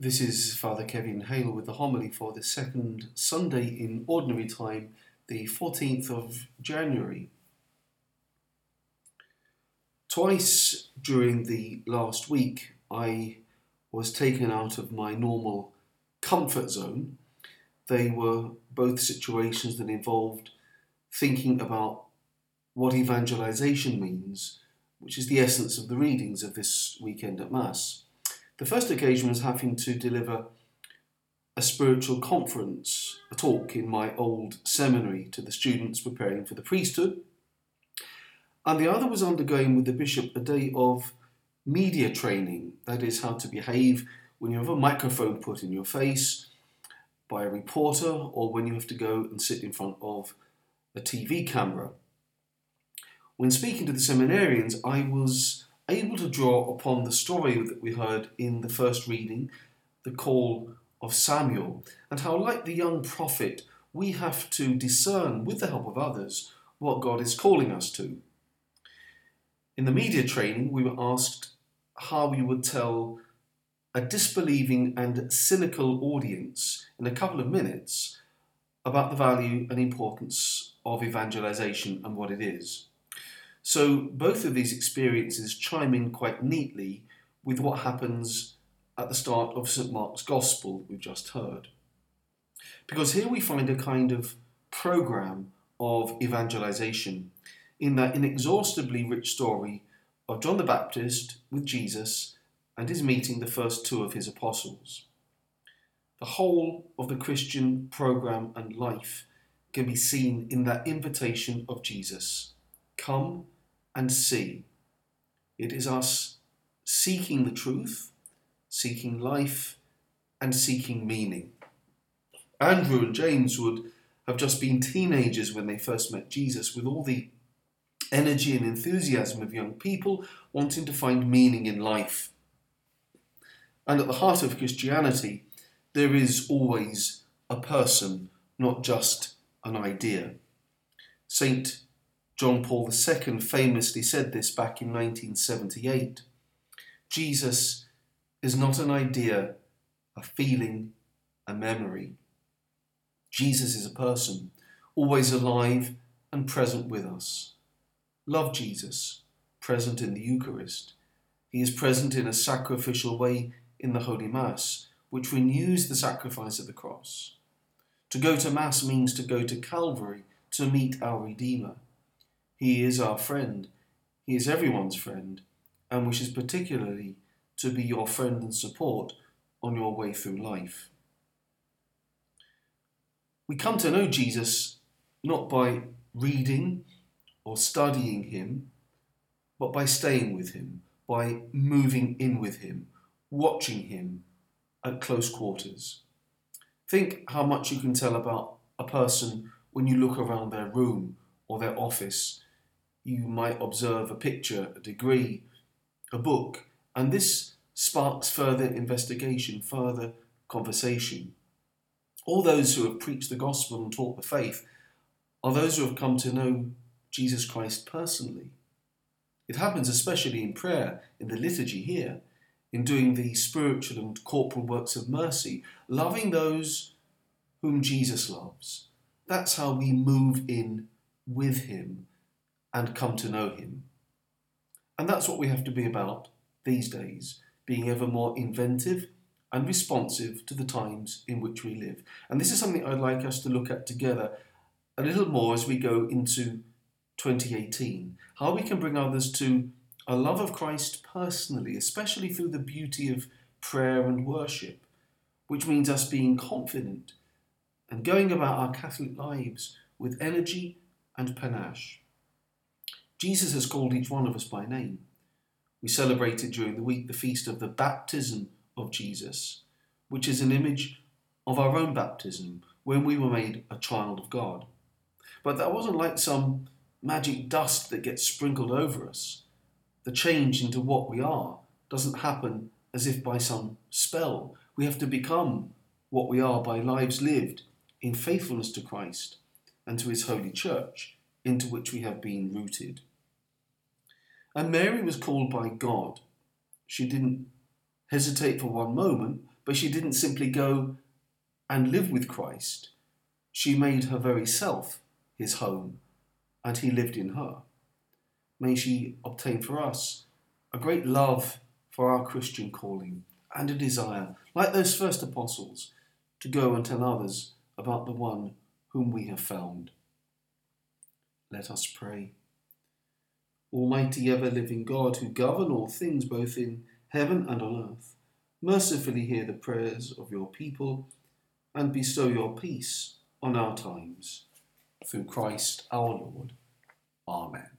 This is Father Kevin Hale with the homily for the second Sunday in Ordinary Time, the 14th of January. Twice during the last week, I was taken out of my normal comfort zone. They were both situations that involved thinking about what evangelization means, which is the essence of the readings of this weekend at Mass. The first occasion was having to deliver a spiritual conference, a talk in my old seminary to the students preparing for the priesthood. And the other was undergoing with the bishop a day of media training, that is, how to behave when you have a microphone put in your face by a reporter or when you have to go and sit in front of a TV camera. When speaking to the seminarians, I was able to draw upon the story that we heard in the first reading, the call of Samuel, and how, like the young prophet, we have to discern, with the help of others, what God is calling us to. In the media training, we were asked how we would tell a disbelieving and cynical audience in a couple of minutes about the value and importance of evangelization and what it is. So both of these experiences chime in quite neatly with what happens at the start of St. Mark's Gospel we've just heard. Because here we find a kind of program of evangelization in that inexhaustibly rich story of John the Baptist with Jesus and his meeting the first two of his apostles. The whole of the Christian program and life can be seen in that invitation of Jesus Come and see. It is us seeking the truth, seeking life, and seeking meaning. Andrew and James would have just been teenagers when they first met Jesus, with all the energy and enthusiasm of young people wanting to find meaning in life. And at the heart of Christianity, there is always a person, not just an idea. Saint John Paul II famously said this back in 1978. Jesus is not an idea, a feeling, a memory. Jesus is a person, always alive and present with us. Love Jesus, present in the Eucharist. He is present in a sacrificial way in the Holy Mass, which renews the sacrifice of the cross. To go to Mass means to go to Calvary to meet our Redeemer. He is our friend. He is everyone's friend and wishes particularly to be your friend and support on your way through life. We come to know Jesus not by reading or studying him, but by staying with him, by moving in with him, watching him at close quarters. Think how much you can tell about a person when you look around their room or their office you might observe a picture, a degree, a book, and this sparks further investigation, further conversation. All those who have preached the gospel and taught the faith are those who have come to know Jesus Christ personally. It happens especially in prayer, in the liturgy here, in doing the spiritual and corporal works of mercy, loving those whom Jesus loves. That's how we move in with Him and come to know Him. And that's what we have to be about these days, being ever more inventive and responsive to the times in which we live. And this is something I'd like us to look at together a little more as we go into 2018. How we can bring others to a love of Christ personally, especially through the beauty of prayer and worship, which means us being confident and going about our Catholic lives with energy and panache. Jesus has called each one of us by name. We celebrated during the week the feast of the baptism of Jesus, which is an image of our own baptism when we were made a child of God. But that wasn't like some magic dust that gets sprinkled over us. The change into what we are doesn't happen as if by some spell. We have to become what we are by lives lived in faithfulness to Christ and to his holy church, into which we have been rooted. And Mary was called by God. She didn't hesitate for one moment, but she didn't simply go and live with Christ. She made her very self his home, and he lived in her. May she obtain for us a great love for our Christian calling and a desire, like those first apostles, to go and tell others about the one whom we have found. Let us pray. Almighty ever living God, who govern all things both in heaven and on earth, mercifully hear the prayers of your people and bestow your peace on our times. Through Christ our Lord. Amen.